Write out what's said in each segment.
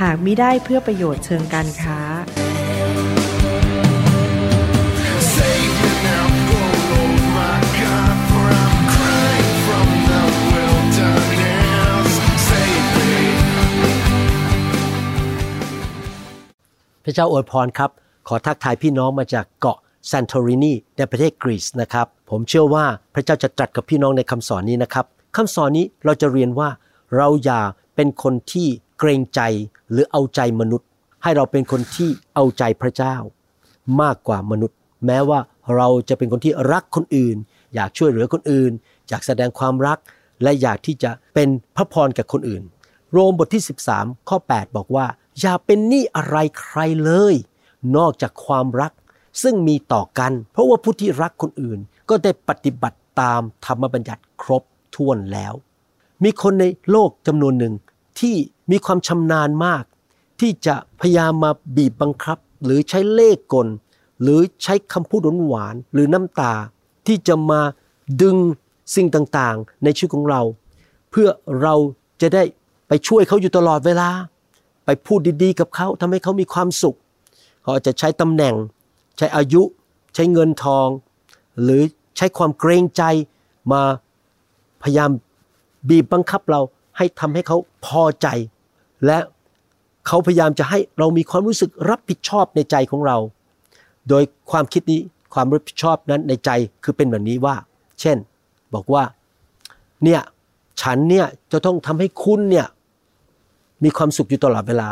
หากมิได้เพื่อประโยชน์เชิงการค้า พระเจ้าอวยพรครับ ขอทักทายพี่น้องมาจากเกาะซันโตรินีในประเทศกรีซนะครับ ผมเชื่อว่าพระเจ้าจะตรัสกับพี่น้องในคำสอนนี้นะครับคำสอนนี้เราจะเรียนว่าเราอย่าเป็นคนที่ กรงใจหรือเอาใจมนุษย์ ให้เราเป็นคนที่เอาใจพระเจ้า มากกว่ามนุษย์ แม้ว่าเราจะเป็นคนที่รักคนอื่น อยากช่วยเหลือคนอื่น อยากแสดงความรัก และอยากที่จะเป็นพระพรกับคนอื่น โรมบทที่ 13 ข้อ 8 บอกว่า อย่าเป็นหนี้อะไรใครเลย นอกจากความรักซึ่งมีต่อกัน เพราะว่าผู้ที่รักคนอื่น ก็ได้ปฏิบัติตามธรรมบัญญัติครบถ้วนแล้ว มีคนในโลกจำนวนหนึ่งที่ มีความชำนาญมาก ที่จะพยายามมาบีบบังคับ หรือใช้เล่ห์กล หรือใช้คำพูดหวานๆหรือน้ำตา ที่จะมาดึงสิ่งต่างๆ ในชีวิตของเรา เพื่อเราจะได้ไปช่วยเขาอยู่ตลอดเวลา ไปพูดดีๆ กับเขาทำให้เขามีความสุข เขาอาจจะใช้ตำแหน่ง ใช้อายุ ใช้เงินทอง หรือใช้ความเกรงใจมาพยายามบีบบังคับเราให้ทำให้เขาพอใจ และเขาพยายามจะให้เรามีความรู้สึกรับผิดชอบในใจของเรา โดยความคิดนี้ความรับผิดชอบนั้นในใจคือเป็นแบบนี้ว่า เช่น บอกว่าเนี่ยฉันเนี่ยจะต้องทำให้คุณเนี่ยมีความสุขอยู่ตลอดเวลา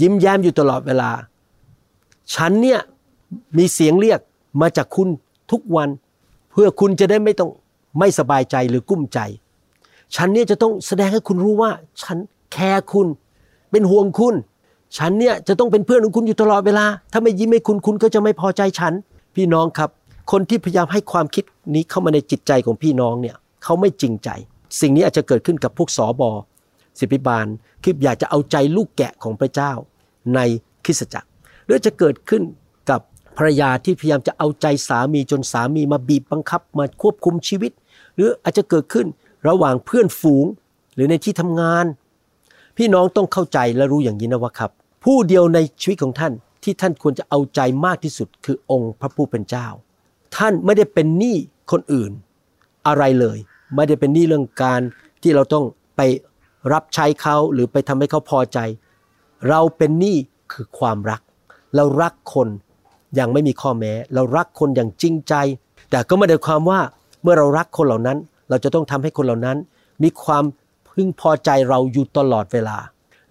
ยิ้มแย้มอยู่ตลอดเวลา ฉันเนี่ยมีเสียงเรียกมาจากคุณทุกวัน เพื่อคุณจะได้ไม่ต้องไม่สบายใจหรือกุ้มใจ ฉันเนี่ยจะต้องแสดงให้คุณรู้ว่าฉัน แคร์คุณ เป็นห่วงคุณ ฉันเนี่ยจะต้องเป็นเพื่อนของคุณอยู่ตลอดเวลา ถ้าไม่ยิ้มให้คุณคุณก็จะไม่พอใจฉัน พี่น้องครับ คนที่พยายามให้ความคิดนี้เข้ามาในจิตใจของพี่น้องเนี่ยเขาไม่จริงใจ สิ่งนี้อาจจะเกิดขึ้นกับพวกสอบอสิบิบาลคืออยากจะเอาใจลูกแกะของพระเจ้าในคริสตจักรหรือจะเกิดขึ้นกับภรรยาที่พยายามจะเอาใจสามีจนสามีมาบีบบังคับมาควบคุมชีวิต หรืออาจจะเกิดขึ้นระหว่างเพื่อนฝูง หรือในที่ทำงาน พี่น้องต้องเข้าใจและรู้อย่างนี้นะว่าครับ ผู้เดียวในชีวิตของท่านที่ท่านควรจะเอาใจมากที่สุดคือองค์พระผู้เป็นเจ้า ท่านไม่ได้เป็นหนี้คนอื่น อะไรเลย ไม่ได้เป็นหนี้เรื่องการที่เราต้องไปรับใช้เขาหรือไปทำให้เขาพอใจ เราเป็นหนี้คือความรัก เรารักคนอย่างไม่มีข้อแม้ เรารักคนอย่างจริงใจ แต่ก็ไม่ได้ความว่าเมื่อเรารักคนเหล่านั้น เราจะต้องทำให้คนเหล่านั้น มีความ พึงพอใจเราอยู่ตลอดเวลา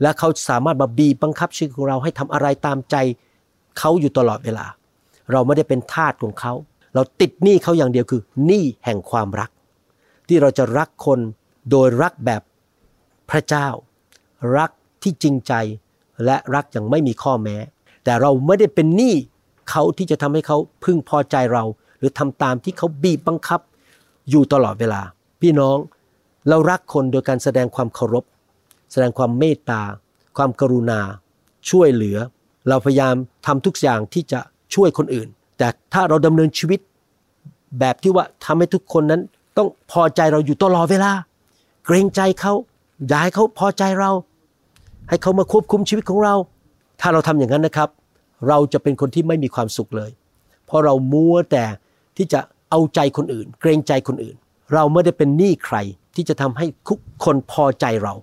และเขาสามารถมาบีบบังคับชีวิตของเราให้ทำอะไรตามใจเขาอยู่ตลอดเวลา เราไม่ได้เป็นทาสของเขา เราติดหนี้เขาอย่างเดียวคือหนี้แห่งความรัก ที่เราจะรักคนโดยรักแบบพระเจ้า รักที่จริงใจและรักอย่างไม่มีข้อแม้ แต่เราไม่ได้เป็นหนี้เขาที่จะทำให้เขาพึงพอใจเรา หรือทำตามที่เขาบีบบังคับอยู่ตลอดเวลา พี่น้อง เรารักคนโดยการแสดงความเคารพ แสดงความเมตตา ความกรุณา ช่วยเหลือ เราพยายามทำทุกอย่างที่จะช่วยคนอื่น แต่ถ้าเราดำเนินชีวิต แบบที่ว่าทำให้ทุกคนนั้นต้องพอใจเราอยู่ตลอดเวลา เกรงใจเขาอยากให้เขาพอใจเรา ให้เขามาควบคุมชีวิตของเรา ถ้าเราทำอย่างนั้นนะครับ เราจะเป็นคนที่ไม่มีความสุขเลย เพราะเรามัวแต่ที่จะเอาใจคนอื่น เกรงใจคนอื่น เราไม่ได้เป็นหนี้ใคร ที่จะทำให้ทุกคนพอใจเรา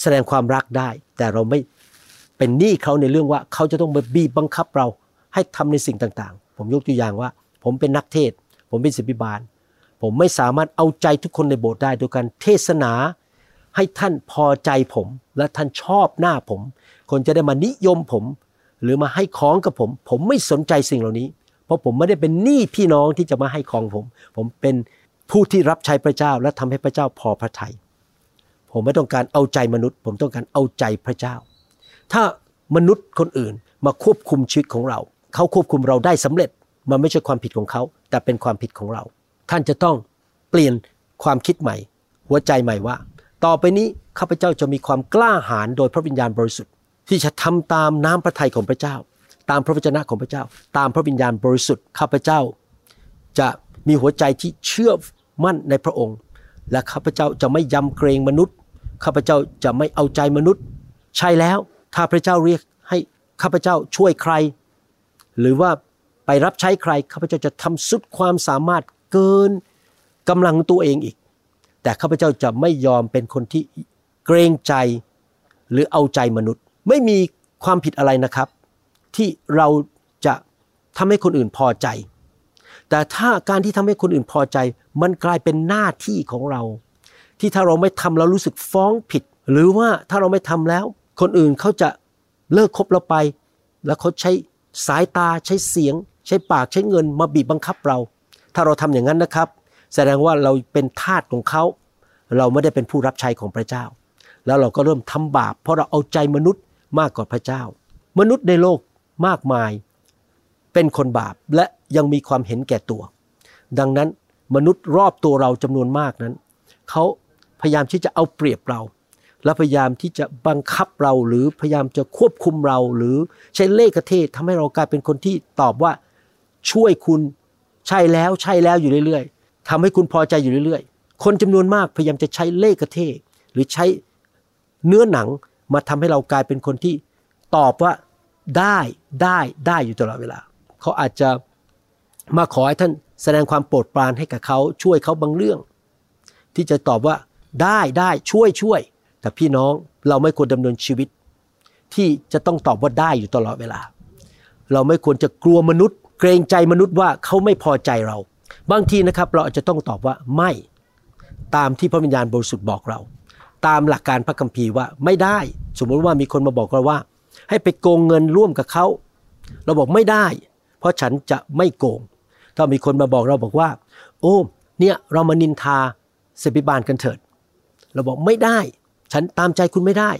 แสดงความรักได้ แต่เราไม่เป็นหนี้เขาในเรื่องว่าเขาจะต้องมาบีบบังคับเราให้ทำในสิ่งต่างๆ ผมยกตัวอย่างว่า ผมเป็นนักเทศ ผมเป็นศิบิบาล ผมไม่สามารถเอาใจทุกคนในโบสถ์ได้โดยการเทศนาให้ท่านพอใจผม และท่านชอบหน้าผม คนจะได้มานิยมผม หรือมาให้ของกับผม ผมไม่สนใจสิ่งเหล่านี้ เพราะผมไม่ได้เป็นหนี้พี่น้องที่จะมาให้ของผม ผมเป็น ผู้ที่รับใช้พระเจ้าและทำให้พระเจ้าพอพระทยัยผมไม่ต้องการเอาใจมนุษย์ ผมต้องการเอาใจพระเจ้า ถ้ามนุษย์คนอื่นมาควบคุมชีวิตของเรา เขาควบคุมเราได้สำเร็จ มันไม่ใช่ความผิดของเขา แต่เป็นความผิดของเรา ท่านจะต้องเปลี่ยนความคิดใหม่ หัวใจใหม่ว่า ต่อไปนี้ข้าพเจ้าจะมีความกล้าหาญโดยพระวิญญาณบริสุทธิ์ ที่จะทำตามน้ำพระทัยของพระเจ้า ตามพระวจนะของพระเจ้า ตามพระวิญญาณบริสุทธิ์ข้าพเจ้า จะมีหัวใจที่เชื่อ มั่นในพระองค์ และข้าพเจ้าจะไม่ยำเกรงมนุษย์ ข้าพเจ้าจะไม่เอาใจมนุษย์ ใช่แล้วถ้าพระเจ้าเรียกให้ข้าพเจ้าช่วยใคร หรือว่าไปรับใช้ใครข้าพเจ้าจะทำสุดความสามารถเกินกำลังตัวเองอีก แต่ข้าพเจ้าจะไม่ยอมเป็นคนที่เกรงใจหรือเอาใจมนุษย์ ไม่มีความผิดอะไรนะครับ ที่เราจะทำให้คนอื่นพอใจ แต่ถ้าการที่ทำให้คนอื่นพอใจ มันกลายเป็นหน้าที่ของเรา ที่ถ้าเราไม่ทำเรารู้สึกฟ้องผิด หรือว่าถ้าเราไม่ทำแล้ว คนอื่นเขาจะเลิกคบเราไป แล้วเขาใช้สายตาใช้เสียง ใช้ปากใช้เงินมาบีบบังคับเรา ถ้าเราทำอย่างนั้นนะครับ แสดงว่าเราเป็นทาสของเขา เราไม่ได้เป็นผู้รับใช้ของพระเจ้า แล้วเราก็เริ่มทำบาป เพราะเราเอาใจมนุษย์มากกว่าพระเจ้า มนุษย์ในโลกมากมาย เป็นคนบาปและ ยังมีความเห็นแก่ตัว ดังนั้นมนุษย์รอบตัวเราจำนวนมากนั้น เขาพยายามที่จะเอาเปรียบเรา และพยายามที่จะบังคับเราหรือพยายามจะควบคุมเรา หรือใช้เล่ห์กระเทศทำให้เรากลายเป็นคนที่ตอบว่าช่วยคุณใช่แล้วใช่แล้วอยู่เรื่อยๆทำให้คุณพอใจอยู่เรื่อยๆ คนจำนวนมากพยายามจะใช้เล่ห์กระเทศหรือใช้เนื้อหนังมาทำให้เรากลายเป็นคนที่ตอบว่าได้ได้ได้อยู่ตลอดเวลา เขาอาจจะ มาขอให้ท่านแสดงความโปรดปรานให้กับเขาช่วยเขาบางเรื่อง ที่จะตอบว่าได้ได้ช่วยช่วย แต่พี่น้องเราไม่ควรดำเนินชีวิต ที่จะต้องตอบว่าได้อยู่ตลอดเวลา เราไม่ควรจะกลัวมนุษย์ เกรงใจมนุษย์ว่าเขาไม่พอใจเรา บางทีนะครับเราอาจจะต้องตอบว่าไม่ตามที่พระวิญญาณบริสุทธิ์บอกเรา ตามหลักการพระคัมภีร์ว่าไม่ได้ สมมติว่ามีคนมาบอกเราว่า ให้ไปโกงเงินร่วมกับเขาเราบอกไม่ได้ เพราะฉันจะไม่โกง ถ้ามีคนมาบอกเราบอกว่า โอ้เนี่ยเรามานินทาเสบิบาลกันเถิด เราบอกไม่ได้ ฉันตามใจคุณไม่ได้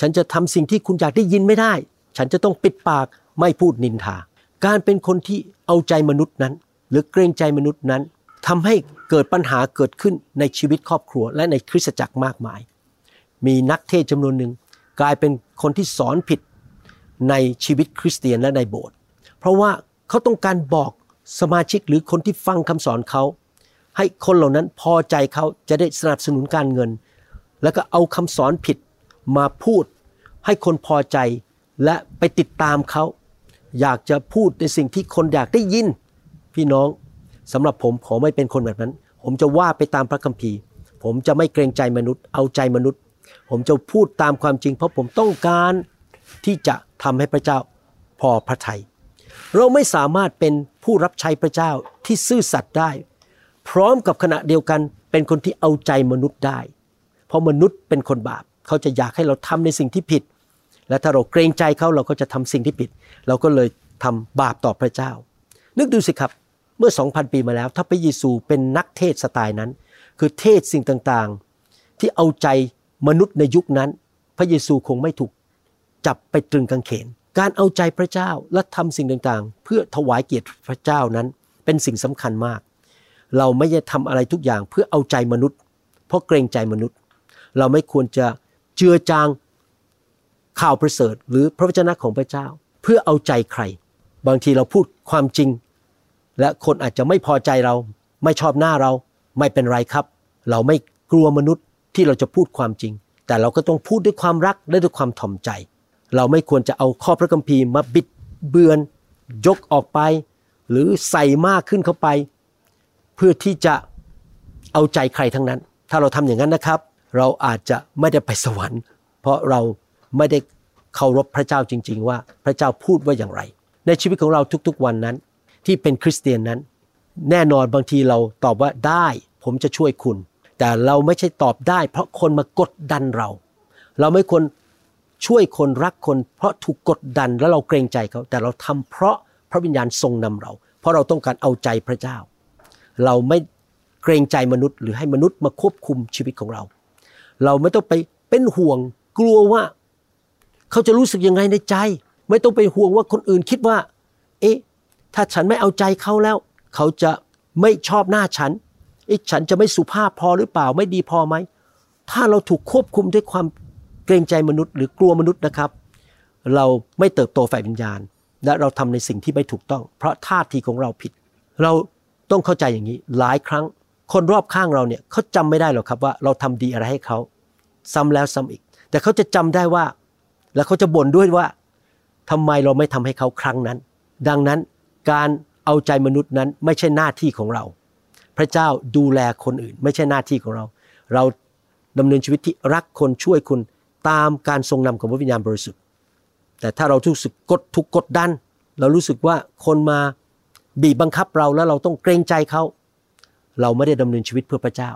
ฉันจะทำสิ่งที่คุณอยากได้ยินไม่ได้ ฉันจะต้องปิดปากไม่พูดนินทา การเป็นคนที่เอาใจมนุษย์นั้น หรือเกรงใจมนุษย์นั้นทำให้เกิดปัญหาเกิดขึ้นในชีวิตครอบครัว และในคริสตจักรมากมาย มีนักเทศน์จำนวนหนึ่งกลายเป็นคนที่สอนผิดในชีวิตคริสเตียนและในโบสถ์เพราะว่าเขาต้องการบอก สมาชิกหรือคนที่ฟังคำสอนเขา ให้คนเหล่านั้นพอใจเขาจะได้สนับสนุนการเงิน แล้วก็เอาคำสอนผิดมาพูด ให้คนพอใจและไปติดตามเขา อยากจะพูดในสิ่งที่คนอยากได้ยิน พี่น้องสำหรับผมผมไม่เป็นคนแบบนั้น ผมจะว่าไปตามพระคัมภีร์ ผมจะไม่เกรงใจมนุษย์ เอาใจมนุษย์ ผมจะพูดตามความจริง เพราะผมต้องการที่จะทำให้พระเจ้าพอพระทัย เราไม่สามารถเป็นผู้รับใช้พระเจ้าที่ซื่อสัตย์ได้ พร้อมกับขณะเดียวกันเป็นคนที่เอาใจมนุษย์ได้ เพราะมนุษย์เป็นคนบาป เขาจะอยากให้เราทำในสิ่งที่ผิด และถ้าเราเกรงใจเขาเราก็จะทำสิ่งที่ผิด เราก็เลยทำบาปต่อพระเจ้า นึกดูสิครับเมื่อ 2,000 ปีมาแล้ว ถ้าพระเยซูเป็นนักเทศสไตล์นั้น คือเทศสิ่งต่างๆ ที่เอาใจมนุษย์ในยุคนั้น พระเยซูคงไม่ถูกจับไปตรึงกางเขน การเอาใจพระเจ้าและทำสิ่งต่างๆ เพื่อถวายเกียรติพระเจ้านั้นเป็นสิ่งสำคัญมาก เราไม่ได้ทำอะไรทุกอย่างเพื่อเอาใจมนุษย์ เพราะเกรงใจมนุษย์ เราไม่ควรจะเจือจางข่าวประเสริฐ หรือพระวจนะของพระเจ้า เพื่อเอาใจใคร บางทีเราพูดความจริง และคนอาจจะไม่พอใจเรา ไม่ชอบหน้าเราไม่เป็นไรครับ เราไม่กลัวมนุษย์ที่เราจะพูดความจริง แต่เราก็ต้องพูดด้วยความรักและด้วยความถ่อมใจ เราไม่ควรจะเอาข้อพระคัมภีร์มาบิดเบือนยกออกไป หรือใส่มากขึ้นเข้าไป เพื่อที่จะเอาใจใครทั้งนั้น ถ้าเราทำอย่างนั้นนะครับ เราอาจจะไม่ได้ไปสวรรค์ เพราะเราไม่ได้เคารพพระเจ้าจริง ๆ ว่าพระเจ้าพูดว่าอย่างไร ในชีวิตของเราทุกๆวันนั้น ที่เป็นคริสเตียนนั้น แน่นอนบางทีเราตอบว่าได้ผมจะช่วยคุณ แต่เราไม่ใช่ตอบได้ เพราะคนมากดดันเรา เราไม่ควร ช่วยคนรักคน เพราะถูกกดดันแล้วเราเกรงใจเขา แต่เราทำเพราะพระวิญญาณทรงนำเรา เพราะเราต้องการเอาใจพระเจ้า เราไม่เกรงใจมนุษย์หรือให้มนุษย์มาควบคุมชีวิตของเรา เราไม่ต้องไปเป็นห่วงกลัวว่า เขาจะรู้สึกยังไงในใจ ไม่ต้องไปห่วงว่าคนอื่นคิดว่า เอ๊ะถ้าฉันไม่เอาใจเขาแล้ว เขาจะไม่ชอบหน้าฉันเอ๊ะฉันจะไม่สุภาพพอหรือเปล่าไม่ดีพอไหมถ้าเราถูกควบคุมด้วยความ เกรงใจมนุษย์หรือกลัวมนุษย์นะครับ เราไม่เติบโตฝ่ายวิญญาณ และเราทำในสิ่งที่ไม่ถูกต้อง เพราะท่าทีของเราผิด เราต้องเข้าใจอย่างนี้หลายครั้ง คนรอบข้างเราเนี่ยเขาจำไม่ได้หรอกครับว่าเราทำดีอะไรให้เขาซ้ำแล้วซ้ำอีก แต่เขาจะจำได้ว่า แล้วเขาจะบ่นด้วยว่าทำไมเราไม่ทำให้เขาครั้งนั้น ดังนั้นการเอาใจมนุษย์นั้นไม่ใช่หน้าที่ของเรา พระเจ้าดูแลคนอื่น ไม่ใช่หน้าที่ของเรา เราดำเนินชีวิตที่รักคนช่วยคน ตามการทรงนำของพระวิญญาณบริสุทธิ์ แต่ถ้าเรารู้สึกกดถูกกดดัน เรารู้สึกว่าคนมาบีบบังคับเราแล้วเราต้องเกรงใจเขา เราไม่ได้ดำเนินชีวิตเพื่อพระเจ้า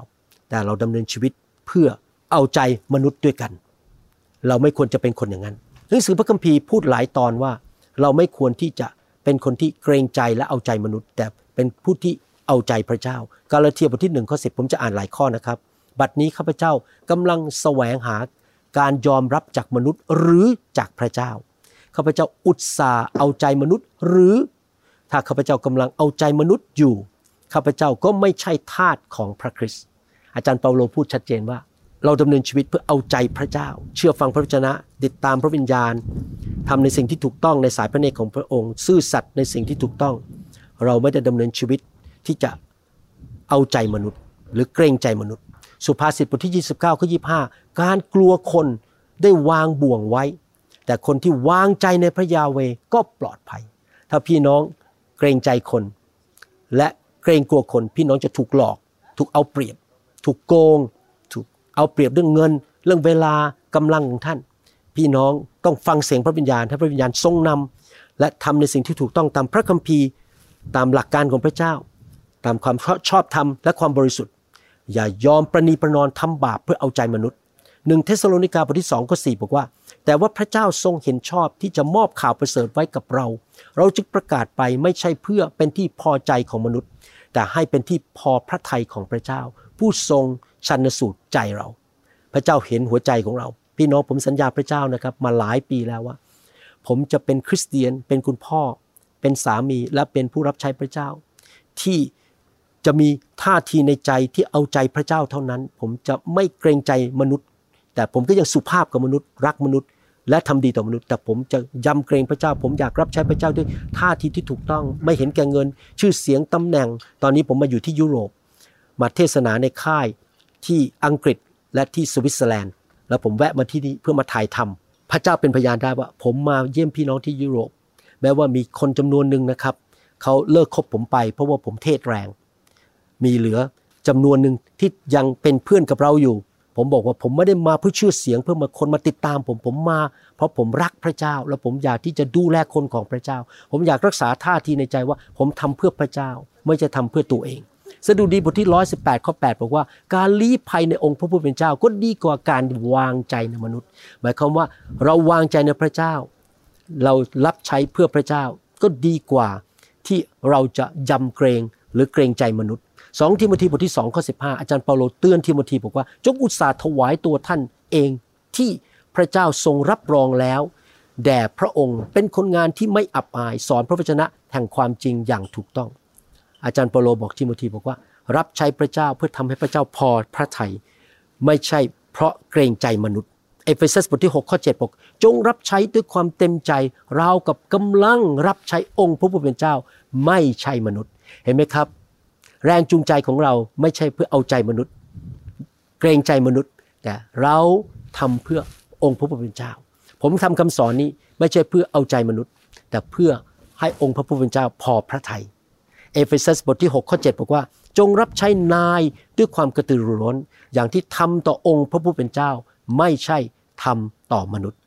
แต่เราดำเนินชีวิตเพื่อเอาใจมนุษย์ด้วยกัน เราไม่ควรจะเป็นคนอย่างนั้นหนังสือพระคัมภีร์พูดหลายตอนว่า เราไม่ควรที่จะเป็นคนที่เกรงใจและเอาใจมนุษย์ แต่เป็นผู้ที่เอาใจพระเจ้า กาลาเทียบทที่หนึ่งข้อสิผมจะอ่านหลายข้อนะครับ บัดนี้ข้าพเจ้ากำลังแสวงหา การยอมรับจากมนุษย์หรือจากพระเจ้าข้าพเจ้าอุตส่าห์เอาใจมนุษย์ หรือถ้าข้าพเจ้ากำลังเอาใจมนุษย์อยู่ข้าพเจ้าก็ไม่ใช่ทาสของพระคริสต์อาจารย์เปาโลพูดชัดเจนว่า เราดำเนินชีวิตเพื่อเอาใจพระเจ้า เชื่อฟังพระวจนะ ติดตามพระวิญญาณทำในสิ่งที่ถูกต้องในสายพระเนตรของพระองค์ ซื่อสัตย์ในสิ่งที่ถูกต้อง เราไม่ได้ดำเนินชีวิตที่จะเอาใจมนุษย์ หรือเกรงใจมนุษย์ สุภาษิตบทที่ 29ข้อ25 การกลัวคนได้วางบ่วงไว้ แต่คนที่วางใจในพระยาเวก็ปลอดภัย ถ้าพี่น้องเกรงใจคน และเกรงกลัวคนพี่น้องจะถูกหลอก ถูกเอาเปรียบ ถูกโกง ถูกเอาเปรียบเรื่องเงิน เรื่องเวลากำลังของท่าน พี่น้องต้องฟังเสียงพระวิญญาณถ้าพระวิญญาณทรงนำและทำในสิ่งที่ถูกต้องตามพระคัมภีร์ ตามหลักการของพระเจ้า ตามความชอบธรรมและความบริสุทธิ์ อย่ายอมประนีประนอมทำบาปเพื่อเอาใจมนุษย์หนึ่งเทสโลนิกาบทที่สองข้อสี่บอกว่า แต่ว่าพระเจ้าทรงเห็นชอบที่จะมอบข่าวประเสริฐไว้กับเรา เราจึงประกาศไปไม่ใช่เพื่อเป็นที่พอใจของมนุษย์ แต่ให้เป็นที่พอพระทัยของพระเจ้า ผู้ทรงชันสูตรใจเรา พระเจ้าเห็นหัวใจของเรา พี่น้องผมสัญญาพระเจ้านะครับ มาหลายปีแล้วว่า ผมจะเป็นคริสเตียนเป็นคุณพ่อ เป็นสามีและเป็นผู้รับใช้พระเจ้า ที่ จะมีท่าทีในใจที่เอาใจพระเจ้าเท่านั้น ผมจะไม่เกรงใจมนุษย์ แต่ผมก็ยังสุภาพกับมนุษย์ รักมนุษย์ และทำดีต่อมนุษย์ แต่ผมจะยำเกรงพระเจ้า ผมอยากรับใช้พระเจ้าด้วยท่าทีที่ถูกต้อง ไม่เห็นแก่เงิน ชื่อเสียงตำแหน่ง ตอนนี้ผมมาอยู่ที่ยุโรป มาเทศนาในค่ายที่อังกฤษและที่สวิตเซอร์แลนด์ แล้วผมแวะมาที่นี่เพื่อมาถ่ายทำพระเจ้าเป็นพยานได้ว่า ผมมาเยี่ยมพี่น้องที่ยุโรป แม้ว่ามีคนจำนวนหนึ่งนะครับเขาเลิกคบผมไป เพราะว่าผมเทศแรง มีเหลือจำนวนหนึ่งที่ยังเป็นเพื่อนกับเราอยู่ ผมบอกว่าผมไม่ได้มาเพื่อชื่อเสียงเพื่อมาคนมาติดตามผมผมมา เพราะผมรักพระเจ้า และผมอยากที่จะดูแลคนของพระเจ้า ผมอยากรักษาท่าทีในใจว่า ผมทำเพื่อพระเจ้า ไม่จะทำเพื่อตัวเองสดุดีบทที่ 118 ข้อ 8 บอกว่า การลี้ภัยในองค์พระผู้เป็นเจ้าก็ดีกว่าการวางใจในมนุษย์ หมายความว่าเราวางใจในพระเจ้า เรารับใช้เพื่อพระเจ้าก็ดีกว่าที่เราจะยำเกรงหรือเกรงใจมนุษย์ สองทิโมธีบทที่2ข้อ15 อาจารย์เปาโลเตือนทิโมธีบอกว่า จงอุตส่าห์ถวายตัวท่านเองที่พระเจ้าทรงรับรองแล้วแด่พระองค์เป็นคนงานที่ไม่อับอายสอนพระวจนะแห่งความจริงอย่างถูกต้อง อาจารย์เปาโลบอกทิโมธีบอกว่า รับใช้พระเจ้าเพื่อทำให้พระเจ้าพอพระทัยไม่ใช่เพราะเกรงใจมนุษย์เอเฟซัสบทที่6ข้อ7บอกจงรับใช้ด้วยความเต็มใจราวกับกำลังรับใช้องค์พระผู้เป็นเจ้า ไม่ใช่มนุษย์เห็นไหมครับ แรงจูงใจของเราไม่ใช่เพื่อเอาใจมนุษย์ เกรงใจมนุษย์ แต่เราทำเพื่อองค์พระผู้เป็นเจ้า ผมทำคำสอนนี้ไม่ใช่เพื่อเอาใจมนุษย์ แต่เพื่อให้องค์พระผู้เป็นเจ้าพอพระทัยเอเฟซัสบทที่6ข้อ7บอกว่า จงรับใช้นายด้วยความกระตือรือร้น อย่างที่ทำต่อองค์พระผู้เป็นเจ้า ไม่ใช่ทำต่อมนุษย์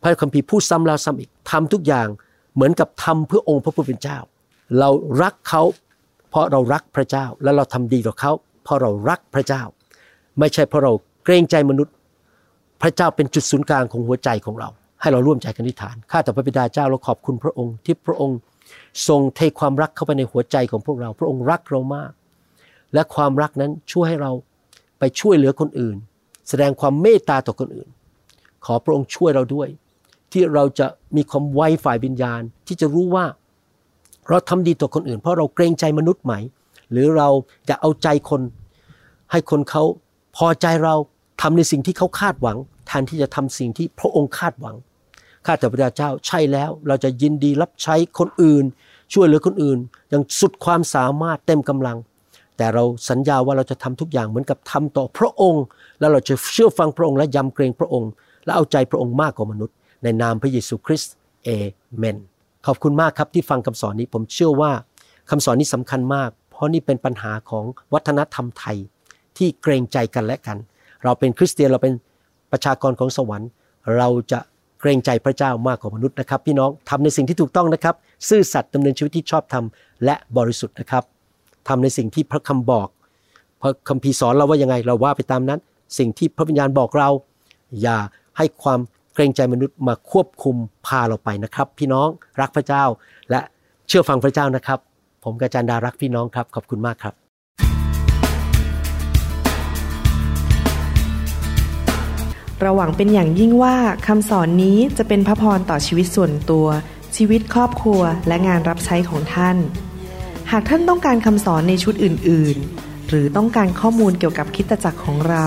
พระคัมภีร์พูดซ้ำแล้วซ้ำอีกทำทุกอย่างเหมือนกับทำเพื่อองค์พระผู้เป็นเจ้า เรารักเขา เพราะเรารักพระเจ้าและเราทำดีต่อเขา เพราะเรารักพระเจ้า ไม่ใช่เพราะเราเกรงใจมนุษย์ พระเจ้าเป็นจุดศูนย์กลางของหัวใจของเรา ให้เราร่วมใจกันอธิษฐานข้าแต่พระบิดาเจ้าเราขอบคุณพระองค์ที่พระองค์ทรงเทความรักเข้าไปในหัวใจของพวกเรา พระองค์รักเรามาก และความรักนั้นช่วยให้เราไปช่วยเหลือคนอื่น แสดงความเมตตาต่อคนอื่น ขอพระองค์ช่วยเราด้วย ที่เราจะมีความไวฝ่ายวิญญาณที่จะรู้ว่า เราทำดีต่อคนอื่น เพราะเราเกรงใจมนุษย์ไหม หรือเราอยากเอาใจคน ให้คนเขาพอใจเราทำในสิ่งที่เขาคาดหวังแทนที่จะทำสิ่งที่พระองค์คาดหวังข้าแต่พระเจ้าใช่แล้วเราจะยินดีรับใช้คนอื่น ช่วยเหลือคนอื่นอย่างสุดความสามารถเต็มกำลัง แต่เราสัญญาว่าเราจะทำทุกอย่างเหมือนกับทำต่อพระองค์ แล้วเราจะเชื่อฟังพระองค์และยำเกรงพระองค์ และเอาใจพระองค์มากกว่ามนุษย์ ในนามพระเยซูคริสต์เอเมน ขอบคุณมากครับที่ฟังคำสอนนี้ผมเชื่อว่าคำสอนนี้สำคัญมาก เพราะนี่เป็นปัญหาของวัฒนธรรมไทยที่เกรงใจกันและกัน เราเป็นคริสเตียนเราเป็นประชากรของสวรรค์ เราจะเกรงใจพระเจ้ามากกว่ามนุษย์นะครับ พี่น้องทำในสิ่งที่ถูกต้องนะครับ ซื่อสัตย์ดำเนินชีวิตที่ชอบธรรมและบริสุทธิ์นะครับทำในสิ่งที่พระคำบอก พระคัมภีร์สอนเราว่ายังไงเราว่าไปตามนั้น สิ่งที่พระวิญญาณบอกเรา อย่าให้ความ เกรงใจมนุษย์มาควบคุมพาเราไปนะครับ พี่น้องรักพระเจ้า และเชื่อฟังพระเจ้านะครับ ผมกาจารย์ดารักพี่น้องครับขอบคุณมากครับเราหวังเป็นอย่างยิ่งว่าคำสอนนี้จะเป็นพระพรต่อชีวิตส่วนตัว ชีวิตครอบครัวและงานรับใช้ของท่าน หากท่านต้องการคำสอนในชุดอื่น ๆ หรือต้องการข้อมูลเกี่ยวกับคริสตจักรของเรา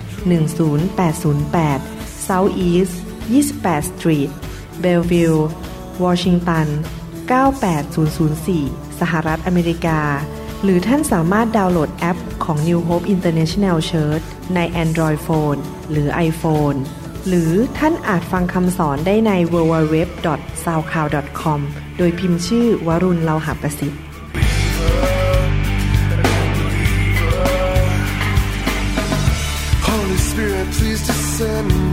10808 South East 28 Street Bellevue Washington 98004 สหรัฐอเมริกา หรือท่านสามารถดาวน์โหลดแอปของ New Hope International Church ใน Android Phone หรือ iPhone หรือท่านอาจฟังคำสอนได้ใน www.soundcloud.com โดยพิมพ์ชื่อวรุณเลาหะประสิทธิ์ please descend